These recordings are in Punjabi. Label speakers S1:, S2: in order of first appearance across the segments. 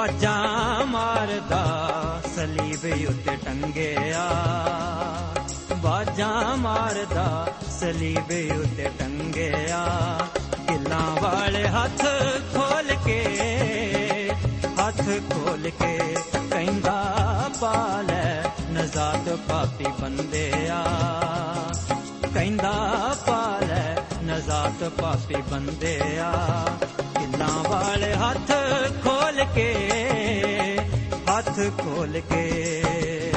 S1: ਵਾਜਾਂ ਮਾਰਦਾ, ਸਲੀਬ ਉੱਤੇ ਟੰਗਿਆ। ਵਾਜਾਂ ਮਾਰਦਾ, ਸਲੀਬ ਉੱਤੇ ਟੰਗਿਆ। ਕਿੱਲਾਂ ਵਾਲੇ ਹੱਥ ਖੋਲ ਕੇ, ਹੱਥ ਖੋਲ ਕੇ ਕਹਿੰਦਾ ਪਾ ਲੈ ਨਜ਼ਾਤ ਪਾਪੀ ਬੰਦਿਆ। ਕਹਿੰਦਾ ਪਾ ਲੈ ਨਜ਼ਾਤ ਪਾਪੀ ਬੰਦਿਆ। ਕਿੱਲਾਂ ਵਾਲੇ ਹੱਥ ਖੋਲ ਕੇ ਹੱਥ ਖੋਲ ਕੇ।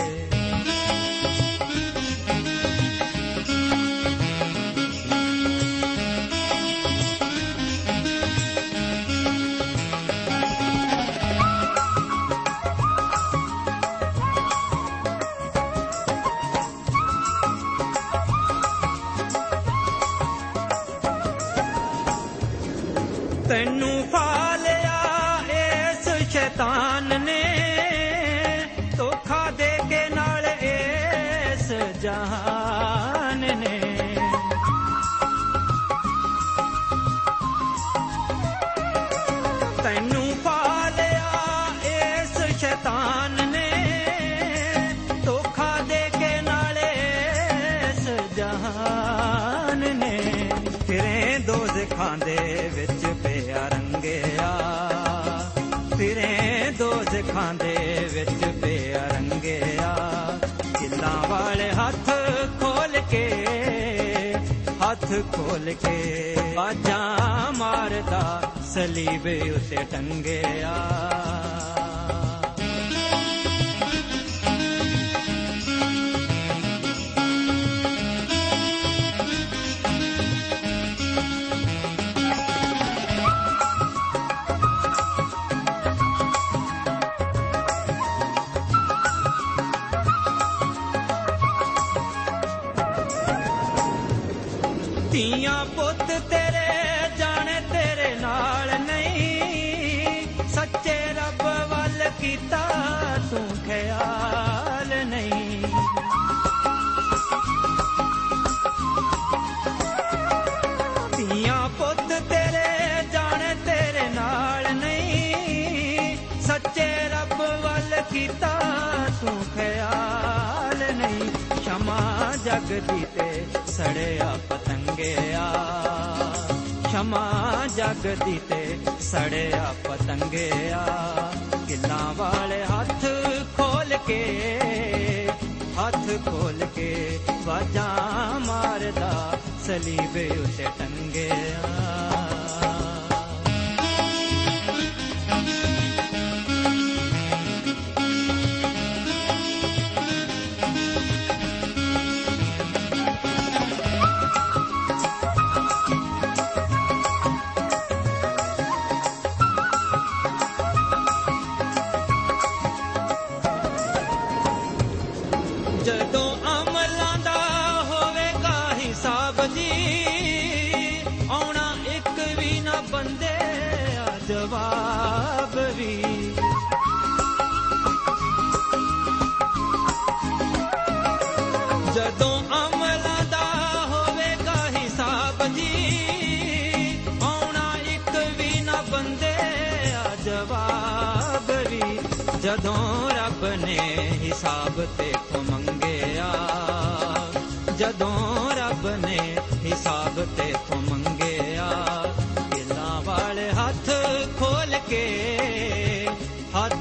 S1: ਸ਼ੈਤਾਨ ਨੇ ਧੋਖਾ ਦੇ ਕੇ ਨਾਲ ਇਸ ਜਹਾਨ ਨੇ। ਤੈਨੂੰ ਫਾਲਿਆ ਇਸ ਸ਼ੈਤਾਨ ਨੇ ਧੋਖਾ ਦੇ ਕੇ ਨਾਲ ਇਸ ਜਹਾਨ ਨੇ। ਫਿਰੇ ਦੋਜ਼ਖਾਂ ਦੇ ਖੋਲ ਕੇ ਬਾਜਾਂ ਮਾਰਦਾ ਸਲੀਬ ਉਤੇ ਟੰਗਿਆ। ਧੀਆਂ ਪੁੱਤ ਤੇਰੇ, ਜਾਣੇ ਤੇਰੇ ਨਾਲ ਨਹੀਂ। ਸੱਚੇ ਰੱਬ ਵੱਲ ਕੀਤਾ ਤੂੰ ਖਿਆਲ ਨਹੀਂ। ਧੀਆਂ ਪੁੱਤ ਤੇਰੇ, ਜਾਣੇ ਤੇਰੇ ਨਾਲ ਨਹੀਂ। ਸੱਚੇ ਰੱਬ ਵੱਲ ਕੀਤਾ ਤੂੰ ਖਿਆਲ ਨਹੀਂ। ਸ਼ਮਾ ਜਗਦੀ ਤੇ ਸੜਿਆ ਪਤੰਗਿਆ। ਸ਼ਮਾ ਜਗਦੀ ਤੇ ਸੜਿਆ ਪਤੰਗਿਆ। ਕਿੱਲਾਂ ਵਾਲੇ ਹੱਥ ਖੋਲ ਕੇ, ਹੱਥ ਖੋਲ ਕੇ ਵਾਜਾਂ ਮਾਰਦਾ ਸਲੀਬੇ ਉਤੇ ਟੰਗਿਆ।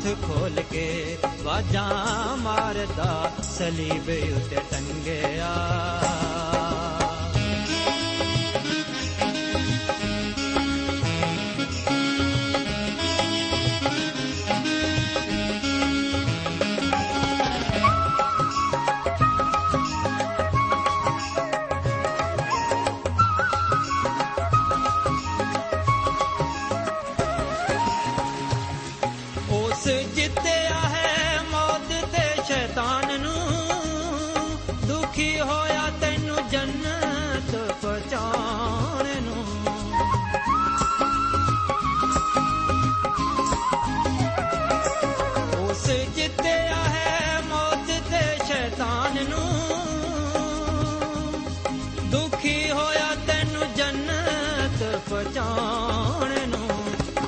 S1: ਹੱਥ ਖੋਲ ਕੇ ਵਾਜਾਂ ਮਾਰਦਾ ਸਲੀਬ ਉੱਤੇ ਟੰਗਿਆ। ਜੰਨਤ ਪਹੁੰਚਾਉਣ ਨੂੰ,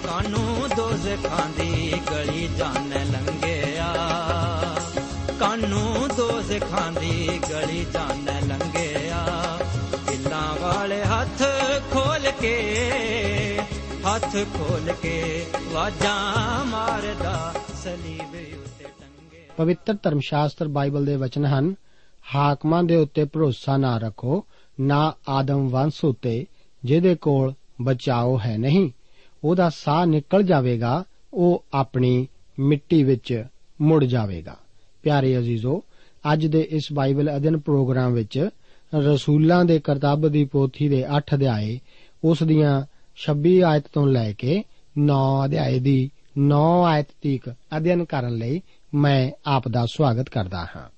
S1: ਕਾਨੂੰ ਦੋਜ਼ਖਾਂ ਦੀ ਗਲੀ ਜਾਣ ਲੰਘਿਆ। ਕਾਨੂੰ ਦੋਜ਼ਖਾਂ ਦੀ ਗਲੀ ਜਾਣ ਲੰਘਿਆ। ਦਿਲਾਂ ਵਾਲੇ ਹੱਥ ਖੋਲ ਕੇ, ਹੱਥ ਖੋਲ ਕੇ ਵਾਜਾਂ ਮਾਰਦਾ, ਸਲੀਬ ਉੱਤੇ ਟੰਗੇ
S2: ਪਵਿੱਤਰ ਧਰਮ ਸ਼ਾਸਤਰ ਬਾਈਬਲ ਦੇ ਵਚਨ ਹਨ, ਹਾਕਮਾਂ ਦੇ ਉੱਤੇ ਭਰੋਸਾ ਨਾ ਰੱਖੋ, ਨਾ ਆਦਮ ਵੰਸ਼ ਉੱਤੇ, ਜਿਹਦੇ ਕੋਲ ਬਚਾਓ ਹੈ ਨਹੀਂ। ਉਹਦਾ ਸਾਹ ਨਿਕਲ ਜਾਵੇਗਾ, ਉਹ ਆਪਣੀ ਮਿੱਟੀ ਵਿੱਚ ਮੁੜ ਜਾਵੇਗਾ। ਪਿਆਰੇ ਅਜ਼ੀਜ਼ੋ, ਅੱਜ ਦੇ ਇਸ ਬਾਈਬਲ ਅਧਿਨ ਪ੍ਰੋਗਰਾਮ ਵਿੱਚ ਰਸੂਲਾਂ ਦੇ ਕਰਤੱਵ ਦੀ ਪੋਥੀ ਦੇ 8 ਅਧਿਆਏ, ਉਸ ਦੀਆਂ 26 ਆਇਤ ਤੋਂ ਲੈ ਕੇ 9 ਅਧਿਆਏ ਦੀ 9 ਆਇਤ ਤੱਕ ਅਧਿਐਨ ਕਰਨ ਲਈ ਮੈਂ ਆਪ ਦਾ ਸਵਾਗਤ ਕਰਦਾ ਹਾਂ।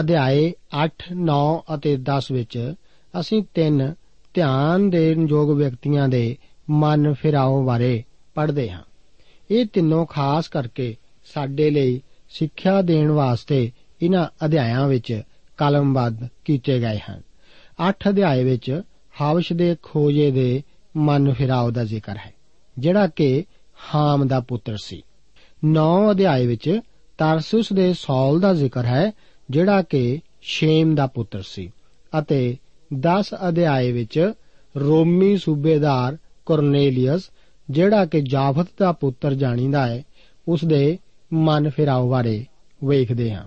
S2: ਅਧਿਆਏ 8 9 ਅਤੇ 10 ਵਿੱਚ ਅਸੀਂ ਤਿੰਨ ਧਿਆਨ ਦੇਣ ਯੋਗ ਵਿਅਕਤੀਆਂ ਦੇ ਮਨ ਫਿਰਾਓ ਬਾਰੇ ਪੜ੍ਹਦੇ ਹਾਂ। ਇਹ ਤਿੰਨੋਂ ਖਾਸ ਕਰਕੇ ਸਾਡੇ ਲਈ ਸਿੱਖਿਆ ਦੇਣ ਵਾਸਤੇ ਇਹਨਾਂ ਅਧਿਆਇਆਂ ਵਿੱਚ ਕਲਮਬੱਧ ਕੀਤੇ ਗਏ ਹਨ। 8 ਅਧਿਆਏ ਵਿੱਚ ਹਵਸ਼ ਦੇ ਖੋਜੇ ਦੇ ਮਨ ਫਿਰਾਓ ਦਾ ਜ਼ਿਕਰ ਹੈ, ਜਿਹੜਾ ਕਿ ਹਾਮ ਦਾ ਪੁੱਤਰ ਸੀ। 9 ਅਧਿਆਏ ਵਿੱਚ ਤਰਸੁਸ ਦੇ ਸੌਲ ਦਾ ਜ਼ਿਕਰ ਹੈ, ਜਿਹੜਾ ਕਿ ਸ਼ੇਮ ਦਾ ਪੁੱਤਰ ਸੀ ਅਤੇ 10 ਅਧਿਆਏ ਵਿੱਚ ਰੋਮੀ ਸੂਬੇਦਾਰ ਕੁਰਨੇਲੀਅਸ, ਜਿਹੜਾ ਕਿ ਜਾਫਤ ਦਾ ਪੁੱਤਰ ਜਾਣੀਦਾ ਹੈ ਉਸ ਦੇ ਮਨ ਫਿਰਾਓ ਬਾਰੇ ਵੇਖਦੇ ਹਾਂ।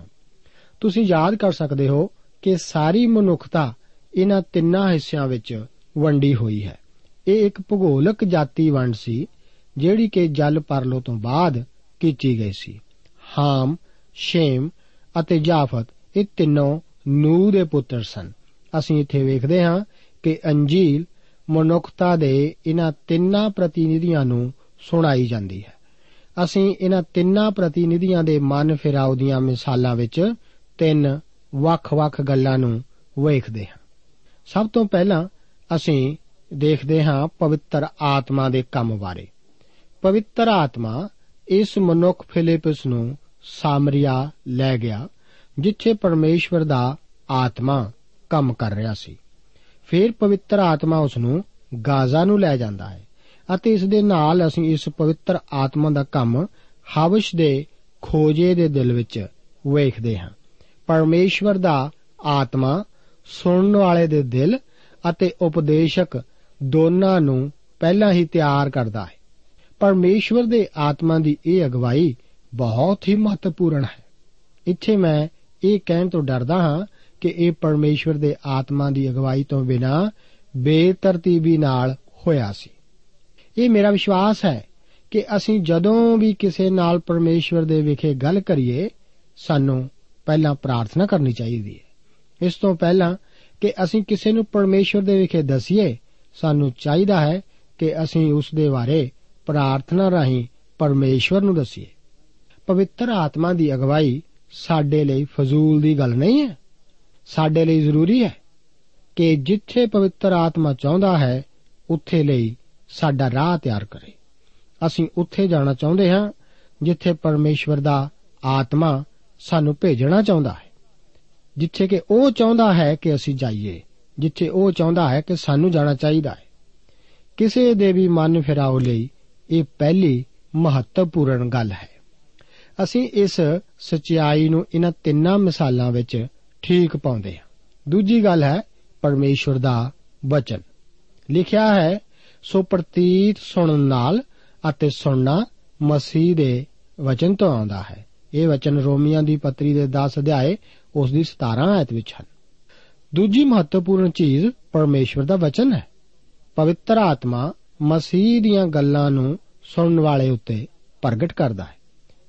S2: ਤੁਸੀਂ ਯਾਦ ਕਰ ਸਕਦੇ ਹੋ ਕਿ ਸਾਰੀ ਮਨੁੱਖਤਾ ਇਹਨਾਂ ਤਿੰਨਾਂ ਹਿੱਸਿਆਂ ਵਿੱਚ ਵੰਡੀ ਹੋਈ ਹੈ। ਇਹ ਇੱਕ ਭੂਗੋਲਕ ਜਾਤੀ ਵੰਡ ਸੀ, ਜਿਹੜੀ ਕਿ ਜਲ ਪਰਲੋ ਤੋਂ ਬਾਅਦ ਕੀਤੀ ਗਈ ਸੀ। ਹਾਮ, ਸ਼ੇਮ ਅਤੇ ਜਾਫਤ, ਇਹ ਤਿੰਨੋਂ ਨੂਹ ਦੇ ਪੁੱਤਰ ਸਨ। ਅਸੀਂ ਇੱਥੇ ਵੇਖਦੇ ਹਾਂ ਕਿ ਅੰਜੀਲ ਮਨੁੱਖਤਾ ਦੇ ਇਹਨਾਂ ਤਿੰਨਾਂ ਪ੍ਰਤੀਨਿਧੀਆਂ ਨੂੰ ਸੁਣਾਈ ਜਾਂਦੀ ਹੈ। ਅਸੀਂ ਇਹਨਾਂ ਤਿੰਨਾਂ ਪ੍ਰਤੀਨਿਧੀਆਂ ਦੇ ਮਨ ਫਿਰਾਉ ਦੀਆਂ ਮਿਸਾਲਾਂ ਵਿੱਚ ਤਿੰਨ ਵੱਖ-ਵੱਖ ਗੱਲਾਂ ਨੂੰ ਵੇਖਦੇ ਹਾਂ। ਸਭ ਤੋਂ ਪਹਿਲਾਂ ਅਸੀਂ ਦੇਖਦੇ ਹਾਂ ਪਵਿੱਤਰ ਆਤਮਾ ਦੇ ਕੰਮ ਬਾਰੇ। ਪਵਿੱਤਰ ਆਤਮਾ ਇਸ ਮਨੁੱਖ ਫਿਲਿਪਸ ਨੂੰ ਸਾਮਰੀਆ ਲੈ ਗਿਆ, ਜਿੱਥੇ ਪਰਮੇਸ਼ਵਰ ਦਾ ਆਤਮਾ ਕੰਮ ਕਰ ਰਿਹਾ ਸੀ। ਫਿਰ ਪਵਿੱਤਰ ਆਤਮਾ ਉਸ ਨੂੰ ਗਾਜ਼ਾ ਨੂੰ ਲੈ ਜਾਂਦਾ ਹੈ ਅਤੇ ਇਸ ਦੇ ਨਾਲ ਅਸੀਂ ਇਸ ਪਵਿੱਤਰ ਆਤਮਾ ਦਾ ਕੰਮ ਹਵਸ਼ ਦੇ ਖੋਜੇ ਦੇ ਦਿਲ ਵਿੱਚ ਵੇਖਦੇ ਹਾਂ। ਪਰਮੇਸ਼ਵਰ ਦਾ ਆਤਮਾ ਸੁਣਨ ਵਾਲੇ ਦੇ ਦਿਲ ਅਤੇ ਉਪਦੇਸ਼ਕ ਦੋਨਾਂ ਨੂੰ ਪਹਿਲਾਂ ਹੀ ਤਿਆਰ ਕਰਦਾ ਹੈ। ਪਰਮੇਸ਼ਵਰ ਦੇ ਆਤਮਾ ਦੀ ਇਹ ਅਗਵਾਈ ਬਹੁਤ ਹੀ ਮਹੱਤਵਪੂਰਨ ਹੈ। ਇੱਥੇ ਮੈਂ ਇਹ ਕਹਿਣ ਤੋਂ ਡਰਦਾ ਹਾਂ ਕਿ ਇਹ ਪਰਮੇਸ਼ਵਰ ਦੇ ਆਤਮਾ ਦੀ ਅਗਵਾਈ ਤੋਂ ਬਿਨਾ ਬੇਤਰਤੀਬੀ ਨਾਲ ਹੋਇਆ ਸੀ। ਇਹ ਮੇਰਾ ਵਿਸ਼ਵਾਸ ਹੈ ਕਿ ਅਸੀਂ ਜਦੋਂ ਵੀ ਕਿਸੇ ਨਾਲ ਪਰਮੇਸ਼ਵਰ ਦੇ ਵਿਖੇ ਗੱਲ ਕਰੀਏ, ਸਾਨੂੰ ਪਹਿਲਾਂ ਪ੍ਰਾਰਥਨਾ ਕਰਨੀ ਚਾਹੀਦੀ ਹੈ। ਇਸ ਤੋਂ ਪਹਿਲਾਂ ਕਿ ਅਸੀਂ ਕਿਸੇ ਨੂੰ ਪਰਮੇਸ਼ਵਰ ਦੇ ਵਿਖੇ ਦਸੀਏ, ਸਾਨੂੰ ਚਾਹੀਦਾ ਹੈ ਕਿ ਅਸੀਂ ਉਸ ਦੇ ਬਾਰੇ ਪ੍ਰਾਰਥਨਾ ਰਾਹੀਂ ਪਰਮੇਸ਼ਵਰ ਨੂੰ ਦਸੀਏ। ਪਵਿੱਤਰ ਆਤਮਾ ਦੀ ਅਗਵਾਈ ਸਾਡੇ ਲਈ ਫਜ਼ੂਲ ਦੀ ਗੱਲ ਨਹੀਂ ਹੈ। ਸਾਡੇ ਲਈ ਜ਼ਰੂਰੀ ਹੈ ਕਿ ਜਿੱਥੇ ਪਵਿੱਤਰ ਆਤਮਾ ਚਾਹੁੰਦਾ ਹੈ, ਉੱਥੇ ਲਈ ਸਾਡਾ ਰਾਹ ਤਿਆਰ ਕਰੇ। ਅਸੀਂ ਉੱਥੇ ਜਾਣਾ ਚਾਹੁੰਦੇ ਹਾਂ, ਜਿੱਥੇ ਪਰਮੇਸ਼ਵਰ ਦਾ ਆਤਮਾ ਸਾਨੂੰ ਭੇਜਣਾ ਚਾਹੁੰਦਾ ਹੈ। ਜਿੱਥੇ ਕਿ ਉਹ ਚਾਹੁੰਦਾ ਹੈ ਕਿ ਅਸੀਂ ਜਾਈਏ, ਜਿੱਥੇ ਉਹ ਚਾਹੁੰਦਾ ਹੈ ਕਿ ਸਾਨੂੰ ਜਾਣਾ ਚਾਹੀਦਾ ਹੈ। ਕਿਸੇ ਦੇ ਵੀ ਮਨ ਫਿਰਾਓ ਲਈ ਇਹ ਪਹਿਲੀ ਮਹੱਤਵਪੂਰਨ ਗੱਲ ਹੈ। ਅਸੀਂ ਇਸ ਸਚਾਈ ਨੂੰ ਇਹਨਾਂ ਤਿੰਨਾਂ ਮਿਸਾਲਾਂ ਵਿੱਚ ਠੀਕ ਪਾਉਂਦੇ ਹਾਂ। ਦੂਜੀ ਗੱਲ ਹੈ ਪਰਮੇਸ਼ਵਰ ਦਾ ਵਚਨ। ਲਿਖਿਆ ਹੈ, ਸੋ ਪ੍ਰਤੀਤ ਸੁਣਨ ਨਾਲ ਅਤੇ ਸੁਣਨਾ ਮਸੀਹ ਦੇ ਵਚਨ ਤੋਂ ਆਉਂਦਾ ਹੈ। ਇਹ ਵਚਨ ਰੋਮੀਆਂ ਦੀ ਪੱਤਰੀ ਦੇ 10 ਅਧਿਆਏ, ਉਸ ਦੀ 17 ਆਇਤ ਵਿੱਚ ਹਨ। ਦੂਜੀ ਮਹੱਤਵਪੂਰਨ ਚੀਜ਼ ਪਰਮੇਸ਼ਵਰ ਦਾ ਵਚਨ ਹੈ। ਪਵਿੱਤਰ ਆਤਮਾ ਮਸੀਹ ਦੀਆਂ ਗੱਲਾਂ ਨੂੰ ਸੁਣਨ ਵਾਲੇ ਉੱਤੇ ਪ੍ਰਗਟ ਕਰਦਾ ਹੈ।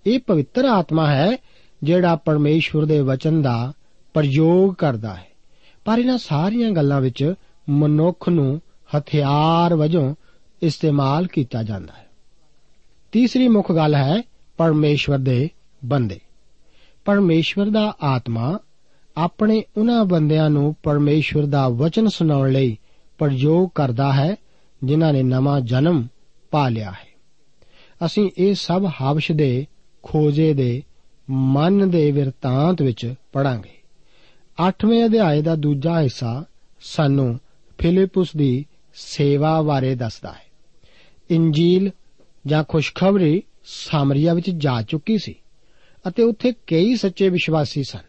S2: ਇਹ ਪਵਿੱਤਰ ਆਤਮਾ ਹੈ ਜਿਹੜਾ ਪਰਮੇਸ਼ਵਰ ਦੇ ਵਚਨ ਦਾ ਪ੍ਰਯੋਗ ਕਰਦਾ ਹੈ। ਪਰ ਇਹਨਾਂ ਸਾਰੀਆਂ ਗੱਲਾਂ ਵਿੱਚ ਮਨੁੱਖ ਨੂੰ ਹਥਿਆਰ ਵਜੋਂ ਇਸਤੇਮਾਲ ਕੀਤਾ ਜਾਂਦਾ ਹੈ। ਤੀਸਰੀ ਮੁੱਖ ਗੱਲ ਹੈ ਪਰਮੇਸ਼ਵਰ ਦੇ ਬੰਦੇ। ਪਰਮੇਸ਼ਵਰ ਦਾ ਆਤਮਾ ਆਪਣੇ ਉਹਨਾਂ ਬੰਦਿਆਂ ਨੂੰ ਪਰਮੇਸ਼ਵਰ ਦਾ ਵਚਨ ਸੁਣਾਉਣ ਲਈ ਪ੍ਰਯੋਗ ਕਰਦਾ ਹੈ, ਜਿਨ੍ਹਾਂ ਨੇ ਨਵਾਂ ਜਨਮ ਪਾ ਲਿਆ ਹੈ। ਅਸੀਂ ਇਹ ਸਭ ਹਬਸ਼ ਦੇ, ਖੋਜੇ ਦੇ, ਮਨ ਦੇ ਵਿਰਤਾਂਤ ਵਿੱਚ ਪੜਾਂਗੇ 8ਵੇਂ ਅਧਿਆਏ ਦਾ ਦੂਜਾ ਹਿੱਸਾ ਸਾਨੂੰ ਫਿਲਿਪਸ ਦੀ ਸੇਵਾ ਬਾਰੇ ਦੱਸਦਾ ਹੈ। ਇੰਜੀਲ ਜਾਂ ਖੁਸ਼ਖਬਰੀ ਸਾਮਰੀਆ ਵਿੱਚ ਜਾ ਚੁੱਕੀ ਸੀ ਅਤੇ ਉੱਥੇ ਕਈ ਸੱਚੇ ਵਿਸ਼ਵਾਸੀ ਸਨ।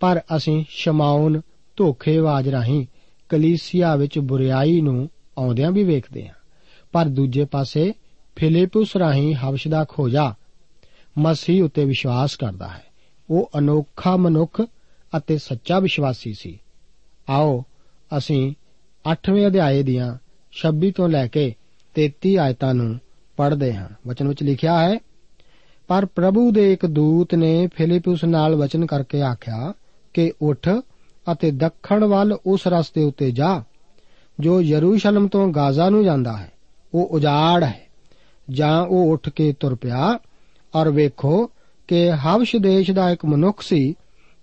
S2: ਪਰ ਅਸੀਂ ਸ਼ਮਾਉਨ ਧੋਖੇਬਾਜ਼ ਰਾਹੀਂ ਕਲੀਸਿਆ ਵਿੱਚ ਬੁਰੀਾਈ ਨੂੰ ਆਉਂਦਿਆਂ ਵੀ ਵੇਖਦੇ ਹਾਂ। ਪਰ ਦੂਜੇ ਪਾਸੇ ਫਿਲਿਪਸ ਰਾਹੀਂ ਹਬਸ਼ ਦਾ ਖੋਜਾ ਮਸੀਹ ਉੱਤੇ ਵਿਸ਼ਵਾਸ ਕਰਦਾ ਹੈ। ਉਹ ਅਨੋਖਾ ਮਨੁੱਖ ਅਤੇ ਸੱਚਾ ਵਿਸ਼ਵਾਸੀ ਸੀ। ਆਓ, ਅਸੀਂ 8ਵੇਂ ਅਧਿਆਏ ਦੀਆਂ 26 ਤੋਂ ਲੈ ਕੇ 33 ਆਇਤਾਂ ਨੂੰ ਪੜ੍ਹਦੇ ਹਾਂ। ਵਚਨ ਵਿੱਚ ਲਿਖਿਆ ਹੈ, ਪਰ ਪ੍ਰਭੂ ਦੇ ਇੱਕ ਦੂਤ ਨੇ ਫਿਲਿਪਸ ਨਾਲ ਵਚਨ ਕਰਕੇ ਆਖਿਆ ਕਿ ਉੱਠ ਅਤੇ ਦੱਖਣ ਵੱਲ ਉਸ ਰਸਤੇ ਉੱਤੇ ਜਾ, ਜੋ ਯਰੂਸ਼ਲਮ ਤੋਂ ਗਾਜ਼ਾ ਨੂੰ ਜਾਂਦਾ ਹੈ। ਉਹ ਉਜਾੜ ਹੈ, ਜਾਂ ਉਹ ਉੱਠ ਕੇ ਤੁਰ ਪਿਆ, ਔਰ ਵੇਖੋ ਕਿ ਹਵਸ਼ ਦੇਸ਼ ਦਾ ਇੱਕ ਮਨੁੱਖ ਸੀ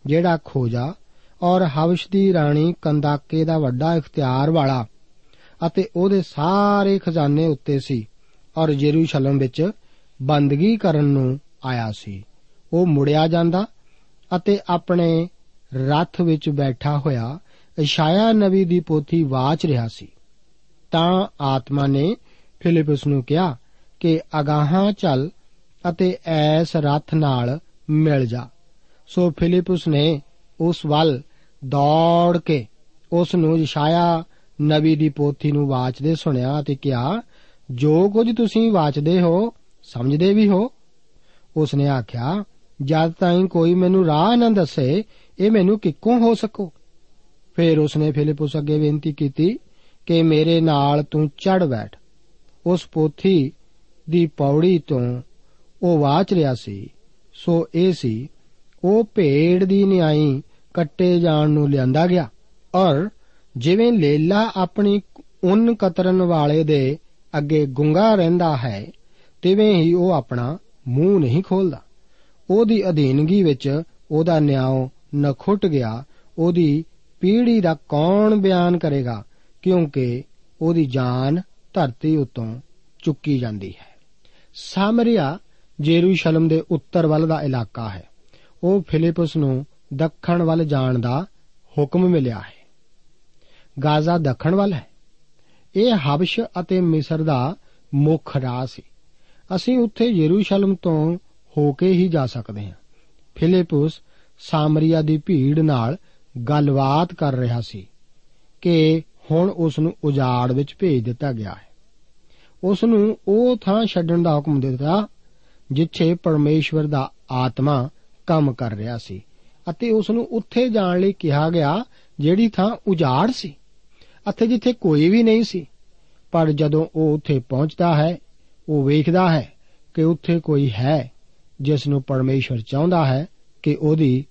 S2: ਜਿਹੜਾ ਖੋਜਾ ਔਰ ਹਵਸ਼ ਦੀ ਰਾਣੀ ਕੰਦਾਕੇ ਦਾ ਵੱਡਾ ਇਖਤਿਆਰ ਵਾਲਾ ਅਤੇ ਉਹਦੇ ਸਾਰੇ ਖਜ਼ਾਨੇ ਉੱਤੇ ਸੀ ਔਰ ਯਰੂਸ਼ਲਮ ਵਿੱਚ ਬੰਦਗੀ ਕਰਨ ਨੂੰ ਆਇਆ ਸੀ। ਉਹ ਮੁੜਿਆ ਜਾਂਦਾ ਅਤੇ ਆਪਣੇ ਰੱਥ ਵਿੱਚ ਬੈਠਾ ਹੋਇਆ ਇਸ਼ਾਇਆ ਨਬੀ ਦੀ ਪੋਥੀ ਵਾਚ ਰਿਹਾ ਸੀ। ਤਾਂ ਆਤਮਾ ਨੇ ਫਿਲਿਪਸ ਨੂੰ ਕਿਹਾ ਕਿ ਅਗਾਹਾਂ ਚੱਲ ਅਤੇ ਐਸ ਰੱਥ ਨਾਲ ਮਿਲ ਜਾ। ਸੋ ਫਿਲਿਪਸ ਨੇ ਉਸ ਵੱਲ ਦੌੜ ਕੇ ਉਸ ਨੂੰ ਇਸ਼ਾਇਆ ਨਬੀ ਦੀ ਪੋਥੀ ਨੂੰ ਵਾਚਦੇ ਸੁਣਿਆ ਅਤੇ ਕਿਹਾ, ਜੋ ਕੁਝ ਤੁਸੀਂ ਵਾਚਦੇ ਹੋ, ਸਮਝਦੇ ਵੀ ਹੋ। ਉਸ ਨੇ ਆਖਿਆ, ਜਦ ਤਾਈਂ ਕੋਈ ਮੈਨੂੰ ਰਾਹ ਨਾ ਦੱਸੇ, ਇਹ ਮੈਨੂੰ ਕਿੱਕੋਂ ਹੋ ਸਕੋ? ਫਿਰ ਉਸ ਨੇ ਫਿਲਿਪਸ ਅੱਗੇ ਬੇਨਤੀ ਕੀਤੀ ਕਿ ਮੇਰੇ ਨਾਲ ਤੂੰ ਚੜ ਬੈਠ। ਉਸ ਪੋਥੀ ਦੀ ਪੌੜੀ ਤੋਂ ਉਹ ਵਾਚ ਰਿਹਾ ਸੀ। ਸੋ ਇਹ ਸੀ ਉਹ ਭੇਡ ਦੀ ਨਿਆਈ ਕੱਟੇ ਜਾਣ ਨੂੰ ਲਿਆਂਦਾ ਗਿਆ। ਔਰ ਜਿਵੇਂ ਲੇਲਾ ਆਪਣੀ ਉਨ ਕਤਰਨ ਵਾਲੇ ਦੇ ਅੱਗੇ ਗੁੰਗਾ ਰਹਿੰਦਾ ਹੈ, ਤਿਵੇਂ ਹੀ ਉਹ ਆਪਣਾ ਮੂੰਹ ਨਹੀਂ ਖੋਲਦਾ। ਉਹਦੀ ਅਧੀਨਗੀ ਵਿੱਚ ਉਹਦਾ ਨਿਆਂ ਨਖੁੱਟ ਗਿਆ। ਉਹਦੀ ਪੀੜੀ ਦਾ ਕੌਣ ਬਿਆਨ ਕਰੇਗਾ? ਕਿਉਂਕਿ ਉਹਦੀ ਜਾਨ ਧਰਤੀ ਉਤੋਂ ਚੁੱਕੀ ਜਾਂਦੀ ਹੈ। ਸਾਮਰੀਆ ਜੇਰੂਸ਼ਲਮ ਦੇ ਉੱਤਰ ਵੱਲ ਦਾ ਇਲਾਕਾ ਹੈ। ਉਹ ਫਿਲਿਪਸ ਨੂੰ ਦੱਖਣ ਵੱਲ ਜਾਣ ਦਾ ਹੁਕਮ ਮਿਲਿਆ ਹੈ। ਗਾਜ਼ਾ ਦੱਖਣ ਵੱਲ ਹੈ। ਇਹ ਹਬਸ਼ ਅਤੇ ਮਿਸਰ ਦਾ ਮੁੱਖ ਰਾਹ ਸੀ। ਅਸੀਂ ਉੱਥੇ ਯਰੂਸ਼ਲਮ ਤੋਂ ਹੋ ਕੇ ਹੀ ਜਾ ਸਕਦੇ ਹਾਂ। ਫਿਲਿਪਸ ਸਾਮਰੀਆ ਦੀ ਭੀੜ ਨਾਲ ਗੱਲਬਾਤ ਕਰ ਰਿਹਾ ਸੀ ਕਿ ਹੁਣ ਉਸ ਨੂੰ ਉਜਾੜ ਵਿੱਚ ਭੇਜ ਦਿੱਤਾ ਗਿਆ ਹੈ। ਉਸ ਨੂੰ ਉਹ ਥਾਂ ਛੱਡਣ ਦਾ ਹੁਕਮ ਦਿੱਤਾ ਜਿੱਥੇ ਪਰਮੇਸ਼ਵਰ ਦਾ ਆਤਮਾ ਕੰਮ ਕਰ ਰਿਹਾ ਸੀ ਅਤੇ ਉਸ ਨੂੰ ਉੱਥੇ ਜਾਣ ਲਈ ਕਿਹਾ ਗਿਆ, ਜਿਹੜੀ ਥਾਂ ਉਜਾੜ ਸੀ। ਅਤੇ ਜਿੱਥੇ ਕੋਈ ਵੀ ਨਹੀਂ ਸੀ। ਪਰ ਜਦੋਂ ਉਹ ਉੱਥੇ ਪਹੁੰਚਦਾ ਹੈ, ਉਹ ਵੇਖਦਾ ਹੈ ਕਿ ਉੱਥੇ ਕੋਈ ਹੈ ਜਿਸ ਨੂੰ ਪਰਮੇਸ਼ਵਰ ਚਾਹੁੰਦਾ ਹੈ ਕਿ ਉਹਦੀ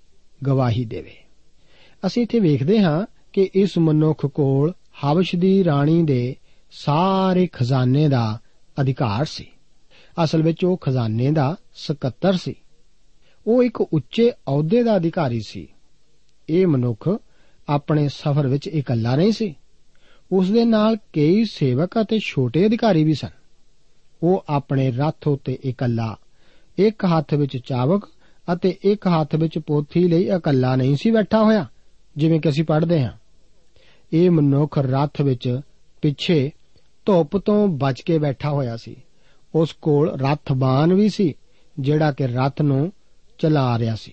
S2: ਗਵਾਹੀ ਦੇਵੇ। ਅਸੀਂ ਇੱਥੇ ਵੇਖਦੇ ਹਾਂ ਕਿ ਇਸ ਮਨੁੱਖ ਕੋਲ ਹਬਸ਼ ਦੀ ਰਾਣੀ ਦੇ ਸਾਰੇ ਖਜ਼ਾਨੇ ਦਾ ਅਧਿਕਾਰ ਸੀ। ਅਸਲ ਵਿੱਚ ਉਹ ਖਜ਼ਾਨੇ ਦਾ ਸਕੱਤਰ ਸੀ। ਉਹ ਇੱਕ ਉੱਚੇ ਅਹੁਦੇ ਦਾ ਅਧਿਕਾਰੀ ਸੀ। ਇਹ ਮਨੁੱਖ ਆਪਣੇ ਸਫ਼ਰ ਵਿੱਚ ਇਕੱਲਾ ਨਹੀਂ ਸੀ। ਉਸ ਦੇ ਨਾਲ ਕਈ ਸੇਵਕ ਅਤੇ ਛੋਟੇ ਅਧਿਕਾਰੀ ਵੀ ਸਨ। ਉਹ ਆਪਣੇ ਰੱਥ ਉੱਤੇ ਇਕੱਲਾ, ਇੱਕ ਹੱਥ ਵਿੱਚ ਚਾਵਕ ਅਤੇ ਇੱਕ ਹੱਥ ਵਿੱਚ ਪੋਥੀ ਲਈ ਇਕੱਲਾ ਨਹੀਂ ਸੀ ਬੈਠਾ ਹੋਇਆ, ਜਿਵੇਂ ਕਿ ਅਸੀਂ ਪੜ੍ਹਦੇ ਹਾਂ। ਇਹ ਮਨੁੱਖ ਰੱਥ ਵਿੱਚ ਪਿੱਛੇ ਧੁੱਪ ਤੋਂ ਬਚ ਕੇ ਬੈਠਾ ਹੋਇਆ ਸੀ। ਉਸ ਕੋਲ ਰੱਥ ਬਾਣ ਵੀ ਸੀ, ਜਿਹੜਾ ਕਿ ਰੱਥ ਨੂੰ ਚਲਾ ਰਿਹਾ ਸੀ।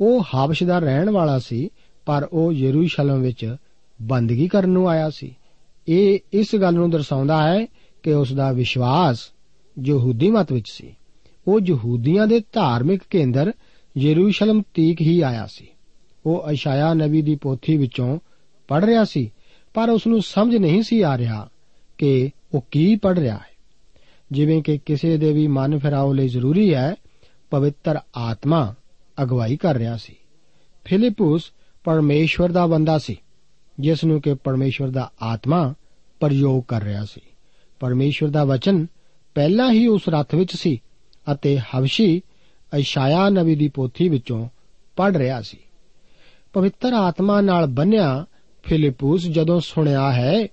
S2: ਉਹ ਹਾਬਸ਼ ਦਾ ਰਹਿਣ ਵਾਲਾ ਸੀ, ਪਰ ਉਹ ਯਰੂਸ਼ਲਮ ਵਿੱਚ ਬੰਦਗੀ ਕਰਨ ਨੂੰ ਆਇਆ ਸੀ। ਇਹ ਇਸ ਗੱਲ ਨੂੰ ਦਰਸਾਉਂਦਾ ਹੈ ਕਿ ਉਸ ਦਾ ਵਿਸ਼ਵਾਸ ਯਹੂਦੀ ਮਤ ਵਿੱਚ ਸੀ। ਉਹ ਯਹੂਦੀਆਂ ਦੇ ਧਾਰਮਿਕ ਕੇਂਦਰ ਯਰੂਸ਼ਲਮ ਤੀਕ ਹੀ ਆਇਆ ਸੀ। ਉਹ ਅਸ਼ਾਇਆ ਨਬੀ ਦੀ ਪੋਥੀ ਵਿੱਚੋਂ ਪੜ ਰਿਹਾ ਸੀ, ਪਰ ਉਸ ਨੂੰ ਸਮਝ ਨਹੀਂ ਸੀ ਆ ਰਿਹਾ ਕਿ ਉਹ ਕੀ ਪੜ ਰਿਹਾ ਹੈ। ਜਿਵੇਂ ਕਿ ਕਿਸੇ ਦੇ ਵੀ ਮਨ ਫਿਰਾਉ ਲਈ ਜ਼ਰੂਰੀ ਹੈ ਪਵਿੱਤਰ ਆਤਮਾ ਅਗਵਾਈ ਕਰ ਰਿਹਾ ਸੀ। ਫਿਲਿਪਸ ਪਰਮੇਸ਼ਵਰ ਦਾ ਬੰਦਾ ਸੀ, ਜਿਸ ਨੂੰ ਕਿ ਪਰਮੇਸ਼ਵਰ ਦਾ ਆਤਮਾ ਪ੍ਰਯੋਗ ਕਰ ਰਿਹਾ ਸੀ। ਪਰਮੇਸ਼ਵਰ ਦਾ ਵਚਨ ਪਹਿਲਾਂ ਹੀ ਉਸ ਰੱਥ ਵਿੱਚ ਸੀ ਅਤੇ ਹਵਸ਼ੀ ਇਸ਼ਾਇਆ ਨਬੀ ਦੀ ਪੋਥੀ ਵਿੱਚੋਂ ਪੜ ਰਿਹਾ ਸੀ। ਪਵਿੱਤਰ ਆਤਮਾ ਨਾਲ ਬੰਨਿਆ ਫਿਲਿਪਸ ਜਦੋਂ ਸੁਣਿਆ ਹੈ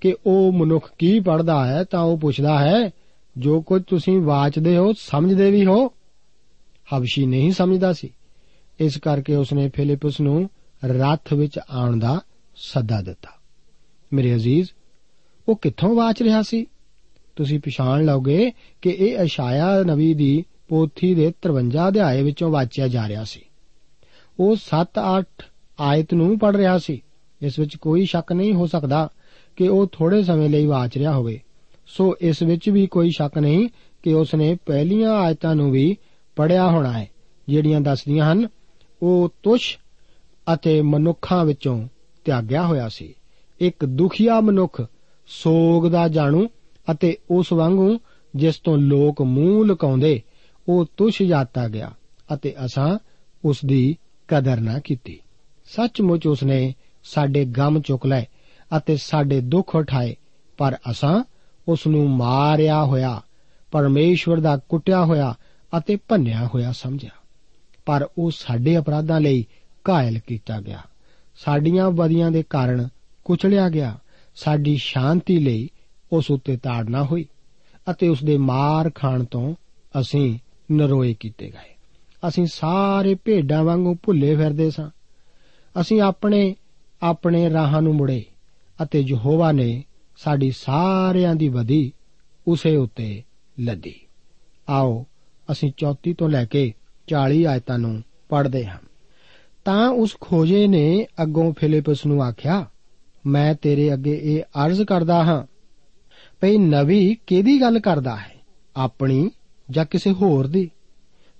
S2: ਕਿ ਉਹ ਮਨੁੱਖ ਕੀ ਪੜਦਾ ਹੈ ਤਾਂ ਉਹ ਪੁੱਛਦਾ ਹੈ, ਜੋ ਕੁਝ ਤੁਸੀਂ ਵਾਚਦੇ ਹੋ, ਸਮਝਦੇ ਵੀ ਹੋ ਹਬਸ਼ੀ ਨਹੀਂ ਸਮਝਦਾ ਸੀ। ਇਸ ਕਰਕੇ ਉਸਨੇ ਫਿਲਿਪਸ ਨੂੰ ਰੱਥ ਵਿੱਚ ਆਉਣ ਦਾ ਸੱਦਾ ਦਿੱਤਾ। ਮੇਰੇ ਅਜ਼ੀਜ਼, ਉਹ ਕਿੱਥੋਂ ਵਾਚ ਰਿਹਾ ਸੀ? ਤੁਸੀਂ ਪਛਾਣ ਲਓਗੇ ਕਿ ਇਹ ਅਸ਼ਾਇਆ ਨਬੀ ਦੀ ਪੋਥੀ ਦੇ 53 ਅਧਿਆਏ ਵਿੱਚੋਂ ਵਾਚਿਆ ਜਾ ਰਿਹਾ ਸੀ। ਉਹ 7-8 ਆਇਤ ਨੂੰ ਪੜ ਰਿਹਾ ਸੀ। ਇਸ ਵਿੱਚ ਕੋਈ ਸ਼ੱਕ ਨਹੀਂ ਹੋ ਸਕਦਾ ਕਿ ਉਹ ਥੋੜੇ ਸਮੇਂ ਲਈ ਵਾਚ ਰਿਹਾ ਹੋਵੇ। ਸੋ ਇਸ ਵਿੱਚ ਵੀ ਕੋਈ ਸ਼ੱਕ ਨਹੀਂ ਕਿ ਉਸ ਨੇ ਪਹਿਲੀਆਂ ਆਇਤਾਂ ਨੂੰ ਵੀ ਪੜਿਆ ਹੋਣਾ ਹੈ, ਜਿਹੜੀਆਂ ਦੱਸਦੀਆਂ ਹਨ, ਉਹ ਤੁਸ਼ ਅਤੇ ਮਨੁੱਖਾਂ ਵਿੱਚੋਂ ਤਿਆਗਿਆ ਹੋਇਆ ਸੀ। ਇੱਕ ਦੁਖੀਆ ਮਨੁੱਖ ਸੋਗ ਦਾ ਜਾਣੂ ਅਤੇ ਉਸ ਵਾਂਗੂ ਜਿਸ ਤੋਂ ਲੋਕ ਮੂੰਹ ਲੁਕਾਉਂਦੇ, ਉਹ ਤੁਸ਼ ਜਾਤਾ ਗਿਆ ਅਤੇ ਅਸਾਂ ਉਸ ਦੀ ਕਦਰ ਨਾ ਕੀਤੀ। ਸੱਚਮੁੱਚ ਉਸ ਨੇ ਸਾਡੇ ਗਮ ਚੁੱਕ ਲਏ ਅਤੇ ਸਾਡੇ ਦੁੱਖ ਉਠਾਏ, ਪਰ ਅਸਾਂ ਉਸ ਨੂੰ ਮਾਰਿਆ ਹੋਇਆ, ਪਰਮੇਸ਼ਵਰ ਦਾ ਕੁੱਟਿਆ ਹੋਇਆ ਅਤੇ ਭੰਨਿਆ ਹੋਇਆ ਸਮਝਿਆ। ਪਰ ਉਹ ਸਾਡੇ ਅਪਰਾਧਾਂ ਲਈ ਘਾਇਲ ਕੀਤਾ ਗਿਆ। ਸਾਡੀਆਂ ਬਦੀਆਂ ਦੇ ਕਾਰਨ ਕੁਚਲਿਆ ਗਿਆ। ਸਾਡੀ ਸ਼ਾਂਤੀ ਲਈ ਉਸ ਉੱਤੇ ਤਾੜਨਾ ਹੋਈ ਅਤੇ ਉਸ ਦੇ ਮਾਰ ਖਾਣ ਤੋਂ ਅਸੀਂ ਨਰੋਏ ਕੀਤੇ ਗਏ। ਅਸੀਂ ਸਾਰੇ ਭੇਡਾਂ ਵਾਂਗੂ ਭੁੱਲੇ ਫਿਰਦੇ ਸਾਂ। ਅਸੀਂ ਆਪਣੇ ਆਪਣੇ ਰਾਹਾਂ ਨੂੰ ਮੁੜੇ ਅਤੇ ਯਹੋਵਾ ਨੇ ਸਾਡੀ ਸਾਰਿਆਂ ਦੀ ਵਧੀ ਉਸੇ ਉੱਤੇ ਲੱਦੀ। ਆਓ ਅਸੀਂ 34 ਤੋਂ ਲੈ ਕੇ 40 ਆਇਤਾਂ ਨੂੰ ਪੜ੍ਹਦੇ ਹਾਂ। ਤਾਂ ਉਸ ਖੋਜੇ ਨੇ ਅੱਗੋਂ ਫਿਲਿਪਸ ਨੂੰ ਆਖਿਆ, ਮੈਂ ਤੇਰੇ ਅੱਗੇ ਇਹ ਅਰਜ਼ ਕਰਦਾ ਹਾਂ ਭਈ ਨਵੀ ਕਿਹਦੀ ਗੱਲ ਕਰਦਾ ਹੈ? ਆਪਣੀ ਜਾਂ ਕਿਸੇ ਹੋਰ ਦੀ?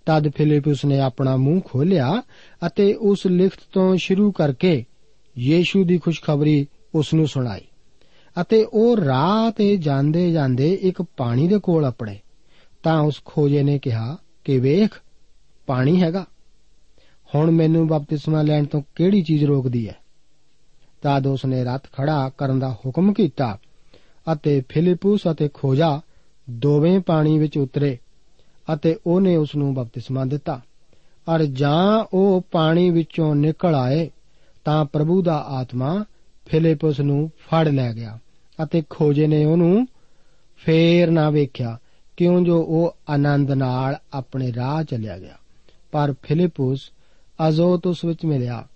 S2: ਤਦ ਫਿਲਿਪਸ ਨੇ ਆਪਣਾ ਮੂੰਹ ਖੋਲ੍ਹਿਆ ਅਤੇ ਉਸ ਲਿਖਤ ਤੋਂ ਸ਼ੁਰੂ ਕਰਕੇ ਯੀਸ਼ੂ ਦੀ ਖੁਸ਼ਖਬਰੀ ਉਸ ਨੂੰ ਸੁਣਾਈ ਅਤੇ ਉਹ ਰਾਹ ਤੇ ਜਾਂਦੇ ਜਾਂਦੇ ਇੱਕ ਪਾਣੀ ਦੇ ਕੋਲ ਅਪੜੇ। ਤਾਂ ਉਸ ਖੋਜੇ ਨੇ ਕਿਹਾ ਕਿ ਵੇਖ, ਪਾਣੀ ਹੈਗਾ। ਹੁਣ ਮੈਨੂੰ ਬਪਤਿਸਮਾ ਲੈਣ ਤੋਂ ਕਿਹੜੀ ਚੀਜ਼ ਰੋਕਦੀ ਹੈ? ਤਦ ਉਸ ਨੇ ਰੱਥ ਖੜਾ ਕਰਨ ਦਾ ਹੁਕਮ ਕੀਤਾ ਅਤੇ ਫਿਲਿਪਸ ਅਤੇ ਖੋਜਾ ਦੋਵੇਂ ਪਾਣੀ ਵਿੱਚ ਉਤਰੇ ਅਤੇ ਉਹਨੇ ਉਸ ਨੂੰ ਬਪਤਿਸਮਾ ਦਿੱਤਾ। ਔਰ ਜਾਂ ਉਹ ਪਾਣੀ ਵਿੱਚੋਂ ਨਿਕਲ ਆਏ, ਤਾਂ ਪ੍ਰਭੂ ਦਾ ਆਤਮਾ ਫਿਲਿਪਸ ਨੂੰ ਫੜ ਲੈ ਗਿਆ ਅਤੇ ਖੋਜੇ ਨੇ ਉਹਨੂੰ ਫੇਰ ਨਾ ਵੇਖਿਆ। ਕਿਉਂ ਜੋ ਉਹ ਆਨੰਦ ਨਾਲ ਆਪਣੇ ਰਾਹ ਚੱਲਿਆ ਗਿਆ। ਪਰ ਫਿਲਿਪਸ ਅਜ਼ੋਤ ਉਸ ਵਿੱਚ ਮਿਲਿਆ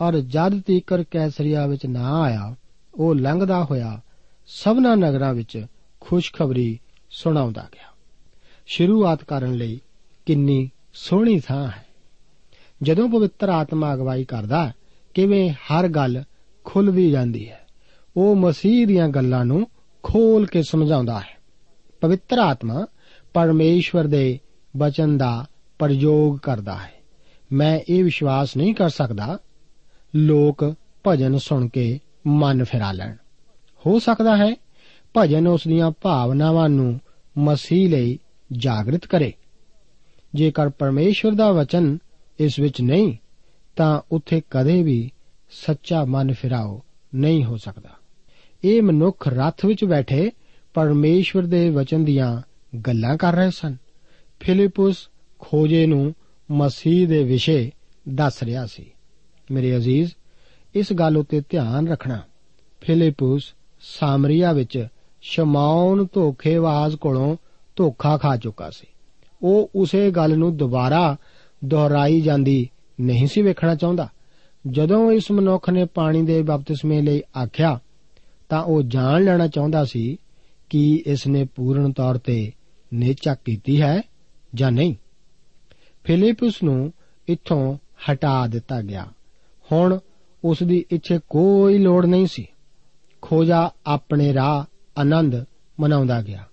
S2: ਔਰ ਜਦ ਤੀਕਰ ਕੈਸਰੀਆ ਵਿੱਚ ਨਾ ਆਇਆ, ਉਹ ਲੰਘਦਾ ਹੋਇਆ ਸਭਨਾ ਨਗਰਾਂ ਵਿੱਚ ਖੁਸ਼ਖਬਰੀ ਸੁਣਾਉਂਦਾ ਗਿਆ। ਸ਼ੁਰੂਆਤ ਕਰਨ ਲਈ ਕਿੰਨੀ ਸੋਹਣੀ ਥਾਂ ਹੈ। ਜਦੋਂ ਪਵਿੱਤਰ ਆਤਮਾ ਅਗਵਾਈ ਕਰਦਾ ਕਿਵੇਂ ਹਰ ਗੱਲ ਖੁੱਲ ਵੀ ਜਾਂਦੀ ਹੈ। ਉਹ ਮਸੀਹ ਦੀਆਂ ਗੱਲਾਂ ਨੂੰ ਖੋਲ ਕੇ ਸਮਝਾਉਂਦਾ ਹੈ। ਪਵਿੱਤਰ ਆਤਮਾ ਪਰਮੇਸ਼ਵਰ ਦੇ ਬਚਨ ਦਾ ਪ੍ਰਯੋਗ ਕਰਦਾ ਹੈ। ਮੈਂ ਇਹ ਵਿਸ਼ਵਾਸ ਨਹੀਂ ਕਰ ਸਕਦਾ, ਲੋਕ ਭਜਨ ਸੁਣ ਕੇ ਮਨ ਫਿਰਾ ਲੈਣ। ਹੋ ਸਕਦਾ ਹੈ ਭਜਨ ਉਸ ਦੀਆਂ ਭਾਵਨਾਵਾਂ ਨੂੰ ਮਸੀਹ ਲਈ ਜਾਗਰਿਤ ਕਰੇ। ਜੇਕਰ ਪਰਮੇਸ਼ਵਰ ਦਾ ਵਚਨ ਇਸ ਵਿੱਚ ਨਹੀਂ, ਤਾਂ ਉੱਥੇ ਕਦੇ ਵੀ ਸੱਚਾ ਮਨ ਫਿਰਾਓ ਨਹੀਂ ਹੋ ਸਕਦਾ। ਇਹ ਮਨੁੱਖ ਰੱਥ ਵਿੱਚ ਬੈਠੇ ਪਰਮੇਸ਼ਵਰ ਦੇ ਵਚਨ ਦੀਆਂ ਗੱਲਾਂ ਕਰ ਰਹੇ ਸਨ। ਫਿਲਿਪਸ ਖੋਜੇ ਨੂੰ ਮਸੀਹ ਦੇ ਵਿਸ਼ੇ ਦੱਸ ਰਿਹਾ ਸੀ। ਮੇਰੇ ਅਜ਼ੀਜ਼, ਇਸ ਗੱਲ ਉੱਤੇ ਧਿਆਨ ਰੱਖਣਾ। ਫਿਲਿਪਸ ਸਾਮਰੀਆ ਵਿੱਚ ਸ਼ਮਾਉਨ ਧੋਖੇਵਾਜ਼ ਕੋਲੋਂ ਧੋਖਾ ਖਾ ਚੁੱਕਾ ਸੀ। ਉਹ ਉਸੇ ਗੱਲ ਨੂੰ ਦੁਬਾਰਾ ਦੁਹਰਾਈ ਜਾਂਦੀ ਨਹੀਂ ਸੀ ਵੇਖਣਾ ਚਾਹੁੰਦਾ। ਜਦੋਂ ਇਸ ਮਨੁੱਖ ਨੇ ਪਾਣੀ ਦੇ ਬਪਤਿਸਮੇ ਲਈ ਆਖਿਆ, ਤਾਂ ਉਹ ਜਾਣ ਲੈਣਾ ਚਾਹੁੰਦਾ ਸੀ ਕਿ ਇਸ ਨੇ ਪੂਰਨ ਤੌਰ ਤੇ ਨੇਚਾ ਕੀਤੀ ਹੈ ਜਾਂ ਨਹੀਂ? ਫਿਲਿਪਸ ਨੂੰ ਇੱਥੋਂ ਹਟਾ ਦਿੱਤਾ ਗਿਆ। ਹੁਣ ਉਸ ਦੀ ਇੱਥੇ ਕੋਈ ਲੋੜ ਨਹੀਂ ਸੀ। ਖੋਜਾ ਆਪਣੇ ਰਾਹ ਆਨੰਦ ਮਨਾਉਂਦਾ ਗਿਆ।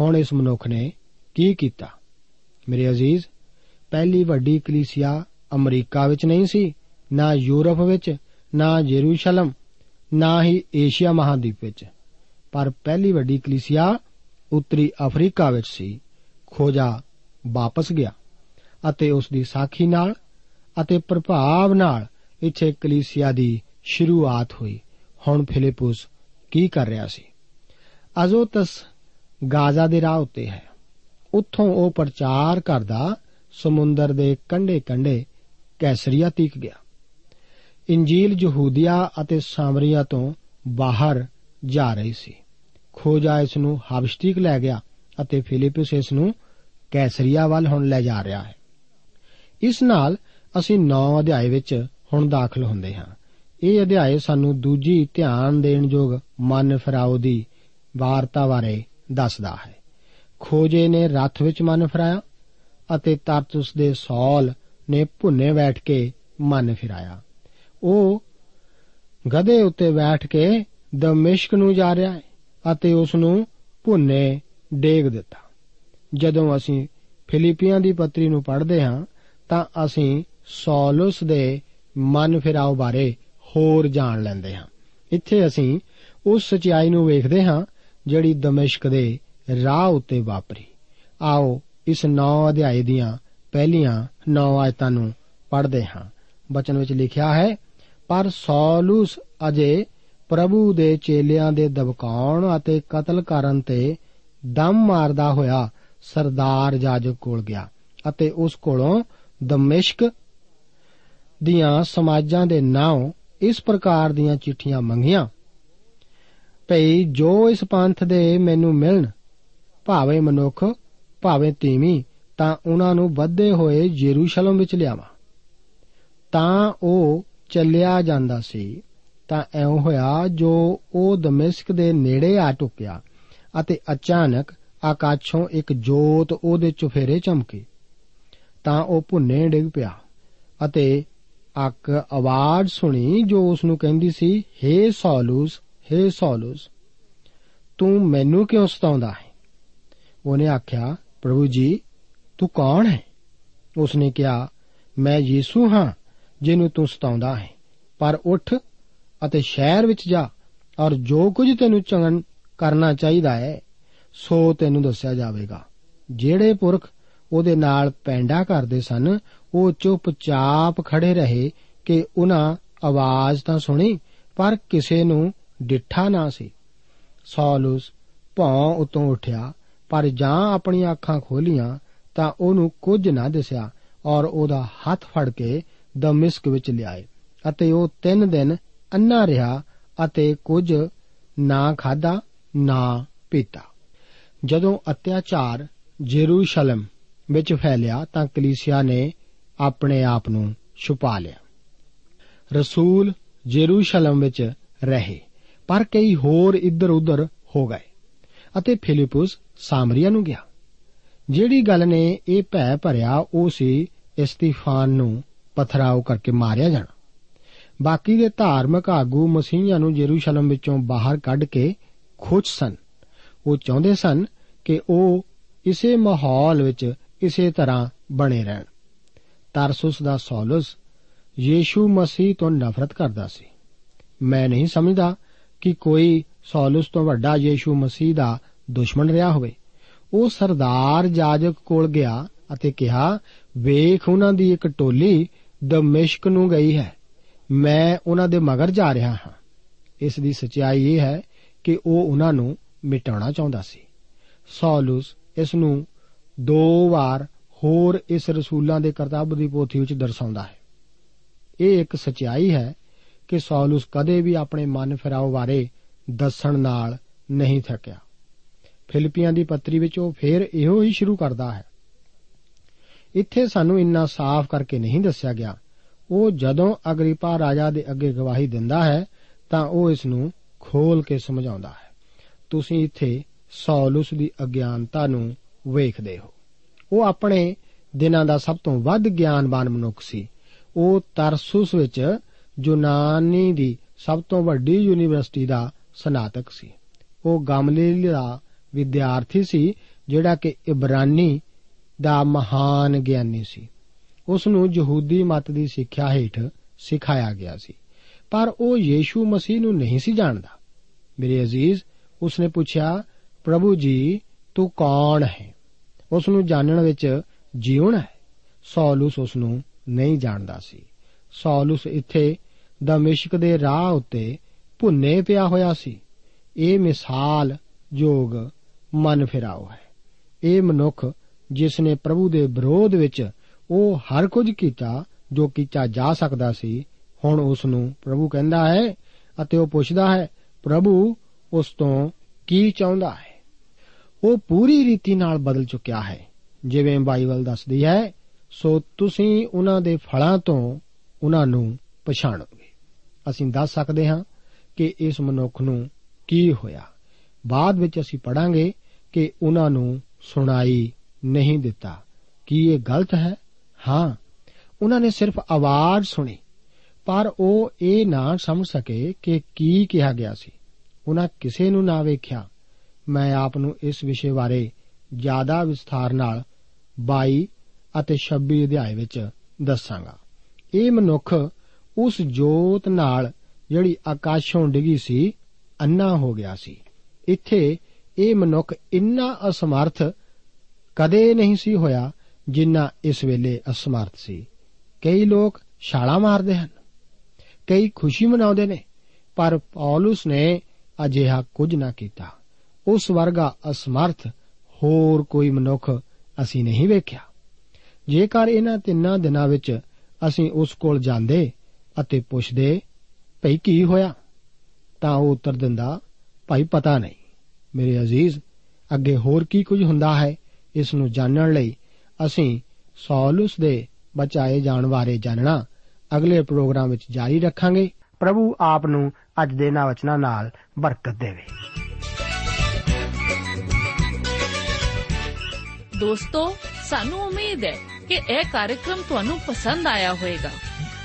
S2: ਹੁਣ ਇਸ ਮਨੁੱਖ ਨੇ ਕੀ ਕੀਤਾ? ਮੇਰੇ ਅਜ਼ੀਜ਼, ਪਹਿਲੀ ਵੱਡੀ ਕਲੀਸਿਆ ਅਮਰੀਕਾ ਵਿੱਚ ਨਹੀਂ ਸੀ, ਨਾ ਯੂਰਪ ਵਿੱਚ, ਨਾ ਜੇਰੂਸ਼ਲਮ, ਨਾ ਹੀ ਏਸ਼ੀਆ ਮਹਾਦੀਪ ਵਿੱਚ। ਪਰ ਪਹਿਲੀ ਵੱਡੀ ਕਲੀਸਿਆ ਉੱਤਰੀ ਅਫਰੀਕਾ ਵਿੱਚ ਸੀ। ਖੋਜਾ ਵਾਪਸ ਗਿਆ ਅਤੇ ਉਸ ਦੀ ਸਾਖੀ ਨਾਲ ਅਤੇ ਪ੍ਰਭਾਵ ਨਾਲ ਇੱਥੇ ਕਲੀਸਿਆ ਦੀ ਸ਼ੁਰੂਆਤ ਹੋਈ। ਹੁਣ ਫਿਲਿਪਸ ਕੀ ਕਰ ਰਿਹਾ ਸੀ? ਅਜ਼ੋਤਸ ਗਾਜ਼ਾ ਦੇ ਰਾਹ ਉੱਤੇ ਹੈ। ਉੱਥੋਂ ਉਹ ਪ੍ਰਚਾਰ ਕਰਦਾ ਸਮੁੰਦਰ ਦੇ ਕੰਢੇ-ਕੰਢੇ ਕੈਸਰੀਆ ਤੀਕ ਗਿਆ। ਇੰਜੀਲ ਯਹੂਦੀਆ ਅਤੇ ਸਾਮਰੀਆ ਤੋਂ ਬਾਹਰ ਜਾ ਰਹੀ ਸੀ। ਖੋਜਾ ਇਸ ਨੂੰ ਹਬਸ਼ਤੀਕ ਲੈ ਗਿਆ ਅਤੇ ਫਿਲਿਪਸ ਇਸ ਨੂੰ ਕੈਸਰੀਆ ਵੱਲ ਹੁਣ ਲੈ ਜਾ ਰਿਹਾ ਹੈ। ਇਸ ਨਾਲ ਅਸੀਂ 9 ਅਧਿਆਏ ਵਿੱਚ ਹੁਣ ਦਾਖਲ ਹੁੰਦੇ ਹਾਂ। ਇਹ ਅਧਿਆਏ ਸਾਨੂੰ ਦੂਜੀ ਧਿਆਨ ਦੇਣ ਯੋਗ ਮਨ ਫਰਾਉ ਦੀ ਵਾਰਤਾ ਬਾਰੇ ਦੱਸਦਾ ਹੈ। ਖੋਜੇ ਨੇ ਰੱਥ ਵਿੱਚ ਮਨ ਫਰਾਇਆ ਅਤੇ ਤਰਤੁਸ ਦੇ ਸੌਲ ਨੇ ਭੁੰਨੇ ਬੈਠ ਕੇ ਮਨ ਫਿਰਾਇਆ। ਉਹ ਗਧੇ ਉੱਤੇ ਬੈਠ ਕੇ ਦਮਿਸ਼ਕ ਨੂੰ ਜਾ ਰਿਹਾ ਹੈ ਅਤੇ ਉਸ ਨੂੰ ਭੁੰਨੇ ਡੇਗ ਦਿੱਤਾ। ਜਦੋਂ ਅਸੀਂ ਫਿਲੀਪੀਆਂ ਦੀ ਪੱਤਰੀ ਨੂੰ ਪੜ੍ਹਦੇ ਹਾਂ, ਤਾਂ ਅਸੀਂ ਸੌਲਸ ਦੇ ਮਨ ਫਿਰਾਉ ਬਾਰੇ ਹੋਰ ਜਾਣ ਲੈਂਦੇ ਹਾਂ। ਇੱਥੇ ਅਸੀਂ ਉਸ ਸਚਾਈ ਨੂੰ ਵੇਖਦੇ ਹਾਂ, ਜਿਹੜੀ ਦਮਿਸ਼ਕ ਦੇ ਰਾਹ ਉੱਤੇ ਵਾਪਰੀ। ਆਓ ਇਸ 9 ਅਧਿਆਏ ਦੀਆਂ ਪਹਿਲੀਆਂ 9 ਆਇਤਾਂ ਨੂੰ ਪੜ੍ਹਦੇ ਹਾਂ। ਬਚਨ ਵਿੱਚ ਲਿਖਿਆ ਹੈ, ਪਰ ਸੌਲੂਸ ਅਜੇ ਪ੍ਰਭੂ ਦੇ ਚੇਲਿਆਂ ਦੇ ਦਬਕਾਉਣ ਅਤੇ ਕਤਲ ਕਰਨ ਤੇ ਦਮ ਮਾਰਦਾ ਹੋਇਆ ਸਰਦਾਰ ਜਾਜਕ ਕੋਲ ਗਿਆ ਅਤੇ ਉਸ ਕੋਲੋਂ ਦਮਿਸ਼ਕ ਦੀਆਂ ਸਮਾਜਾਂ ਦੇ ਨਾਂ ਇਸ ਪ੍ਰਕਾਰ ਦੀਆਂ ਚਿੱਠੀਆਂ ਮੰਗੀਆਂ, ਭਈ ਜੋ ਇਸ ਪੰਥ ਦੇ ਮੈਨੂੰ ਮਿਲਣ, ਭਾਵੇਂ ਮਨੁੱਖ, ਭਾਵੇਂ ਤੀਵੀਂ, ਤਾਂ ਉਹਨਾਂ ਨੂੰ ਵੱਧੇ ਹੋਏ ਯਰੂਸ਼ਲਮ ਵਿੱਚ ਲਿਆਵਾਂ। ਤਾਂ ਉਹ ਚੱਲਿਆ ਜਾਂਦਾ ਸੀ। ਤਾਂ ਐਉਂ ਹੋਇਆ ਜੋ ਉਹ ਦਮਿਸ਼ਕ ਦੇ ਨੇੜੇ ਆ ਟੁਕਿਆ ਅਤੇ ਅਚਾਨਕ ਆਕਾਸ਼ੋਂ ਇੱਕ ਜੋਤ ਉਹਦੇ ਚੁਫੇਰੇ ਚਮਕੀ। ਤਾਂ ਉਹ ਭੁੰਨੇ ਡਿੱਗ ਪਿਆ ਅਤੇ ਇੱਕ ਆਵਾਜ਼ ਸੁਣੀ ਜੋ ਉਸ ਨੂੰ ਕਹਿੰਦੀ ਸੀ हे ਸੌਲੂਸ हे ਸੌਲੂਸ, ਤੂੰ ਮੈਨੂੰ ਕਿਉਂ ਸਤਾਉਂਦਾ ਹੈ? ਉਹਨੇ ਆਖਿਆ, ਪ੍ਰਭੂ ਜੀ, ਤੂੰ ਕੌਣ ਹੈ? ਉਸਨੇ ਕਿਹਾ, ਮੈਂ ਯੀਸੂ ਹਾਂ, ਜਿਹਨੂੰ ਤੂੰ ਸਤਾਉਂਦਾ ਹੈ, ਪਰ ਉੱਠ ਅਤੇ ਸ਼ਹਿਰ ਵਿੱਚ ਜਾ ਔਰ ਜੋ ਕੁਝ ਤੈਨੂੰ ਚੰਗਨ ਕਰਨਾ ਚਾਹੀਦਾ ਹੈ, ਸੋ ਤੈਨੂੰ ਦੱਸਿਆ ਜਾਵੇਗਾ। ਜਿਹੜੇ ਪੁਰਖ ਉਹਦੇ ਨਾਲ ਪੈਂਡਾ ਕਰਦੇ ਸਨ, ਉਹ ਚੁੱਪਚਾਪ ਖੜੇ ਰਹੇ ਕਿ ਉਹਨਾਂ ਆਵਾਜ਼ ਤਾਂ ਸੁਣੀ, ਪਰ ਕਿਸੇ ਨੂੰ ਡਿੱਠਾ ਨਾ ਸੀ। ਸੌਲਸ ਭੌਂ ਉਤੋਂ ਉੱਠਿਆ, ਪਰ ਜਾਂ ਆਪਣੀਆਂ ਅੱਖਾਂ ਖੋਲੀਆਂ ਤਾਂ ਉਹਨੂੰ ਕੁਝ ਨਾ ਦਿਸਿਆ ਔਰ ਉਹਦਾ ਹੱਥ ਫੜ ਕੇ ਦਮਿਸਕ ਵਿੱਚ ਲਿਆਏ ਅਤੇ ਉਹ 3 ਦਿਨ ਅੰਨਾ ਰਿਹਾ ਅਤੇ ਕੁਝ ਨਾ ਖਾਦਾ ਨਾ ਪੀਤਾ। ਜਦੋਂ ਅਤਿਆਚਾਰ ਜੇਰੂਸ਼ਲਮ ਵਿੱਚ ਫੈਲਿਆ ਤਾਂ ਕਲੀਸਿਆ ਨੇ ਆਪਣੇ ਆਪ ਨੂੰ ਛੁਪਾ ਲਿਆ। ਰਸੂਲ ਜੇਰੂਸ਼ਲਮ ਵਿੱਚ ਰਹੇ, ਪਰ ਕਈ ਹੋਰ ਇੱਧਰ-ਉੱਧਰ ਹੋ ਗਏ ਅਤੇ ਫਿਲਿਪਸ ਸਾਮਰੀਆ ਨੂੰ ਗਿਆ। ਜਿਹੜੀ ਗੱਲ ਨੇ ਇਹ ਭੈ ਭਰਿਆ, ਉਹ ਸੀ ਇਸਤੀਫਾਨ ਨੂੰ ਪਥਰਾਓ ਕਰਕੇ ਮਾਰਿਆ ਜਾਣਾ। ਬਾਕੀ ਦੇ ਧਾਰਮਿਕ ਆਗੂ ਮਸੀਹਾਂ ਨੂੰ ਜੇਰੂਸ਼ਲਮ ਵਿੱਚੋਂ ਬਾਹਰ ਕੱਢ ਕੇ ਖੋਜ ਸਨ। ਉਹ ਚਾਹੁੰਦੇ ਸਨ ਕਿ ਉਹ ਇਸੇ ਮਾਹੌਲ ਵਿੱਚ ਇਸੇ ਤਰ੍ਹਾਂ ਬਣੇ ਰਹਿਣ। ਤਰਸੁਸ ਦਾ ਸੌਲਸ ਯੀਸ਼ੂ ਮਸੀਹ ਤੋਂ ਨਫ਼ਰਤ ਕਰਦਾ ਸੀ। ਮੈਂ ਨਹੀਂ ਸਮਝਦਾ ਕਿ ਕੋਈ ਸੌਲਸ ਤੋਂ ਵੱਡਾ ਯੀਸ਼ੂ ਮਸੀਹ ਦਾ ਦੁਸ਼ਮਣ ਰਿਹਾ ਹੋਵੇ। ਉਹ ਸਰਦਾਰ ਜਾਜਕ ਕੋਲ ਗਿਆ ਅਤੇ ਕਿਹਾ, ਵੇਖ, ਉਹਨਾਂ ਦੀ ਇੱਕ ਟੋਲੀ ਦਮਿਸ਼ਕ ਨੂੰ ਗਈ ਹੈ। ਮੈਂ ਉਹਨਾਂ ਦੇ ਮਗਰ ਜਾ ਰਿਹਾ ਹਾਂ। ਇਸ ਦੀ ਸਚਾਈ ਇਹ ਹੈ ਕਿ ਉਹ ਉਹਨਾਂ ਨੂੰ ਮਿਟਾਉਣਾ ਚਾਹੁੰਦਾ ਸੀ। ਸੌਲਸ ਇਸ ਨੂੰ ਦੋ ਵਾਰ ਹੋਰ ਇਸ ਰਸੂਲਾਂ ਦੇ ਕਰਤੱਵ ਦੀ ਪੋਥੀ ਵਿੱਚ ਦਰਸਾਉਂਦਾ ਹੈ। ਇਹ ਇੱਕ ਸਚਾਈ ਹੈ ਕਿ ਸੌਲਸ ਕਦੇ ਵੀ ਆਪਣੇ ਮਨ ਫਿਰਾਓ ਬਾਰੇ ਦੱਸਣ ਨਾਲ ਨਹੀਂ ਥੱਕਿਆ। ਫਿਲੀਪੀਆਂ ਦੀ ਪੱਤਰੀ ਵਿੱਚ ਉਹ ਫੇਰ ਇਹੋ ਹੀ ਸ਼ੁਰੂ ਕਰਦਾ ਹੈ। ਇੱਥੇ ਸਾਨੂੰ ਇੰਨਾ ਸਾਫ਼ ਕਰਕੇ ਨਹੀਂ ਦੱਸਿਆ ਗਿਆ ਉਹ ਜਦੋਂ ਅਗਰੀਪਾ ਰਾਜਾ ਦੇ ਅੱਗੇ ਗਵਾਹੀ ਦਿੰਦਾ ਹੈ, ਤਾਂ ਉਹ ਇਸ ਨੂੰ ਖੋਲ ਕੇ ਸਮਝਾਉਂਦਾ ਹੈ। ਤੁਸੀਂ ਇੱਥੇ ਸੌਲਸ ਦੀ ਅਗਿਆਨਤਾ ਨੂੰ ਵੇਖਦੇ ਹੋ। ਉਹ ਆਪਣੇ ਦਿਨਾਂ ਦਾ ਸਭ ਤੋਂ ਵੱਧ ਗਿਆਨਵਾਨ ਮਨੁੱਖ ਸੀ। ਉਹ ਤਰਸੁਸ ਵਿੱਚ ਯੂਨਾਨੀ ਦੀ ਸਭ ਤੋਂ ਵੱਡੀ ਯੂਨੀਵਰਸਿਟੀ ਦਾ ਸਨਾਤਕ ਸੀ। ਉਹ ਗਮਲੀਲ ਦਾ ਵਿਦਿਆਰਥੀ ਸੀ, ਜਿਹੜਾ ਕਿ ਇਬਰਾਨੀ ਦਾ ਮਹਾਨ ਗਿਆਨੀ ਸੀ। ਉਸ ਨੂੰ ਯਹੂਦੀ ਮਤ ਦੀ ਸਿੱਖਿਆ ਹੇਠ ਸਿਖਾਇਆ ਗਿਆ ਸੀ। ਪਰ ਉਹ ਯੀਸ਼ੂ ਮਸੀਹ ਨੂੰ ਨਹੀਂ ਸੀ ਜਾਣਦਾ। ਮੇਰੇ ਅਜ਼ੀਜ਼, ਉਸਨੇ ਪੁੱਛਿਆ, ਪ੍ਰਭੂ ਜੀ, ਤੂੰ ਕੌਣ ਹੈ? ਉਸ ਨੂੰ ਜਾਣਨ ਵਿੱਚ ਜੀਵਨ ਹੈ? ਸੌਲੂਸ ਉਸ ਨੂੰ ਨਹੀਂ ਜਾਣਦਾ ਸੀ। ਸੌਲੂਸ ਇੱਥੇ ਦਮਿਸ਼ਕ ਦੇ ਰਾਹ ਉੱਤੇ ਭੁੰਨੇ ਪਿਆ ਹੋਇਆ ਸੀ। ਇਹ ਮਿਸਾਲ ਯੋਗ ਮਨ ਫਿਰਾਓ ਹੈ। ਇਹ ਮਨੁੱਖ ਜਿਸ ਨੇ ਪ੍ਰਭੂ ਦੇ ਵਿਰੋਧ ਵਿੱਚ ਉਹ ਹਰ ਕੁਝ ਕੀਤਾ ਜੋ ਕੀਤਾ ਜਾ ਸਕਦਾ ਸੀ। ਹੁਣ ਉਸ ਨੂੰ ਪ੍ਰਭੂ ਕਹਿੰਦਾ ਹੈ ਅਤੇ ਉਹ ਪੁੱਛਦਾ ਹੈ, ਪ੍ਰਭੂ, ਉਸ ਤੋਂ ਕੀ ਚਾਹੁੰਦਾ ਹੈ? ਉਹ ਪੂਰੀ ਰੀਤੀ ਨਾਲ ਬਦਲ ਚੁੱਕਿਆ ਹੈ। ਜਿਵੇਂ ਬਾਈਬਲ ਦੱਸਦੀ ਹੈ, ਸੋ ਤੁਸੀਂ ਉਹਨਾਂ ਦੇ ਫਲਾਂ ਤੋਂ ਉਹਨਾਂ ਨੂੰ ਪਛਾਣੋਗੇ। ਅਸੀਂ ਦੱਸ ਸਕਦੇ ਹਾਂ ਕਿ ਇਸ ਮਨੁੱਖ ਨੂੰ ਕੀ ਹੋਇਆ। ਬਾਅਦ ਵਿੱਚ ਅਸੀਂ ਪੜਾਂਗੇ ਕਿ ਉਹਨਾਂ ਨੂੰ ਸੁਣਾਈ ਨਹੀਂ ਦਿੱਤਾ। ਕੀ ਇਹ ਗਲਤ ਹੈ? ਹਾਂ, ਉਹਨਾਂ ਨੇ ਸਿਰਫ ਆਵਾਜ਼ ਸੁਣੀ, ਪਰ ਉਹ ਇਹ ਨਾ ਸਮਝ ਸਕੇ ਕਿ ਕੀ ਕਿਹਾ ਗਿਆ ਸੀ। ਉਹਨਾਂ ਕਿਸੇ ਨੂੰ ਨਾ ਵੇਖਿਆ। ਮੈਂ ਆਪ ਨੂੰ ਇਸ ਵਿਸ਼ੇ ਬਾਰੇ ਜ਼ਿਆਦਾ ਵਿਸਥਾਰ ਨਾਲ 22 ਅਤੇ 26 ਅਧਿਆਏ ਵਿੱਚ ਦੱਸਾਂਗਾ। ਇਹ ਮਨੁੱਖ ਉਸ ਜੋਤ ਨਾਲ ਜਿਹੜੀ ਆਕਾਸ਼ੋਂ ਡਿੱਗੀ ਸੀ ਅੰਨਾ ਹੋ ਗਿਆ ਸੀ। ਇੱਥੇ ਇਹ ਮਨੁੱਖ ਇੰਨਾ ਅਸਮਰਥ ਕਦੇ ਨਹੀਂ ਸੀ ਹੋਇਆ ਜਿੰਨਾ ਇਸ ਵੇਲੇ ਅਸਮਰਥ ਸੀ। ਕਈ ਲੋਕ ਛਾਲਾ ਮਾਰਦੇ ਹਨ, ਕਈ ਖੁਸ਼ੀ ਮਨਾਉਂਦੇ ਨੇ, ਪਰ ਪੌਲਸ ਨੇ ਅਜਿਹਾ ਕੁਝ ਨਾ ਕੀਤਾ। ਉਸ ਵਰਗਾ ਅਸਮਰਥ ਹੋਰ ਕੋਈ ਮਨੁੱਖ ਅਸੀਂ ਨਹੀਂ ਵੇਖਿਆ। ਜੇਕਰ ਇਹਨਾਂ ਤਿੰਨਾਂ ਦਿਨਾਂ ਵਿੱਚ ਅਸੀਂ ਉਸ ਕੋਲ ਜਾਂਦੇ ਅਤੇ ਪੁੱਛਦੇ, ਭਈ ਕੀ ਹੋਇਆ? ਤਾਂ ਉਹ ਉੱਤਰ ਦਿੰਦਾ, ਭਾਈ ਪਤਾ ਨਹੀਂ। ਮੇਰੇ ਅਜ਼ੀਜ਼, ਅੱਗੇ ਹੋਰ ਕੀ ਕੁਝ ਹੁੰਦਾ ਹੈ? ਇਸ ਨੂੰ ਜਾਣਨ ਲਈ ਅਸੀਂ ਸੌਲਸ ਦੇ ਬਚਾਏ ਜਾਣ ਬਾਰੇ ਜਾਣਨਾ। ਅਗਲੇ ਪ੍ਰੋਗਰਾਮ ਵਿੱਚ ਜਾਰੀ ਰੱਖਾਂਗੇ। ਪ੍ਰਭੂ ਆਪ ਨੂੰ ਅੱਜ ਦੇ ਨਾ ਵਚਨਾਂ ਨਾਲ ਬਰਕਤ ਦੇਵੇ।
S3: ਦੋਸਤੋ, ਸਾਨੂੰ ਉਮੀਦ ਹੈ ਕਿ ਇਹ ਕਾਰਜਕ੍ਰਮ ਤੁਹਾਨੂੰ ਪਸੰਦ ਆਇਆ ਹੋਵੇਗਾ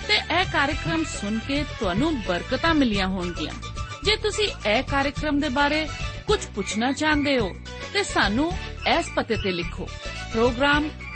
S3: ਤੇ ਇਹ ਕਾਰਜਕ੍ਰਮ ਸੁਣ ਕੇ ਤੁਹਾਨੂੰ ਬਰਕਤਾਂ ਮਿਲੀਆਂ ਹੋਣਗੀਆਂ। ਜੇ ਤੁਸੀਂ ਇਹ ਕਾਰਜਕ੍ਰਮ ਦੇ ਬਾਰੇ ਕੁਝ ਪੁੱਛਣਾ ਚਾਹੁੰਦੇ ਹੋ, ਤੇ ਸਾਨੂੰ ਇਸ ਪਤੇ ਤੇ ਲਿਖੋ। Programme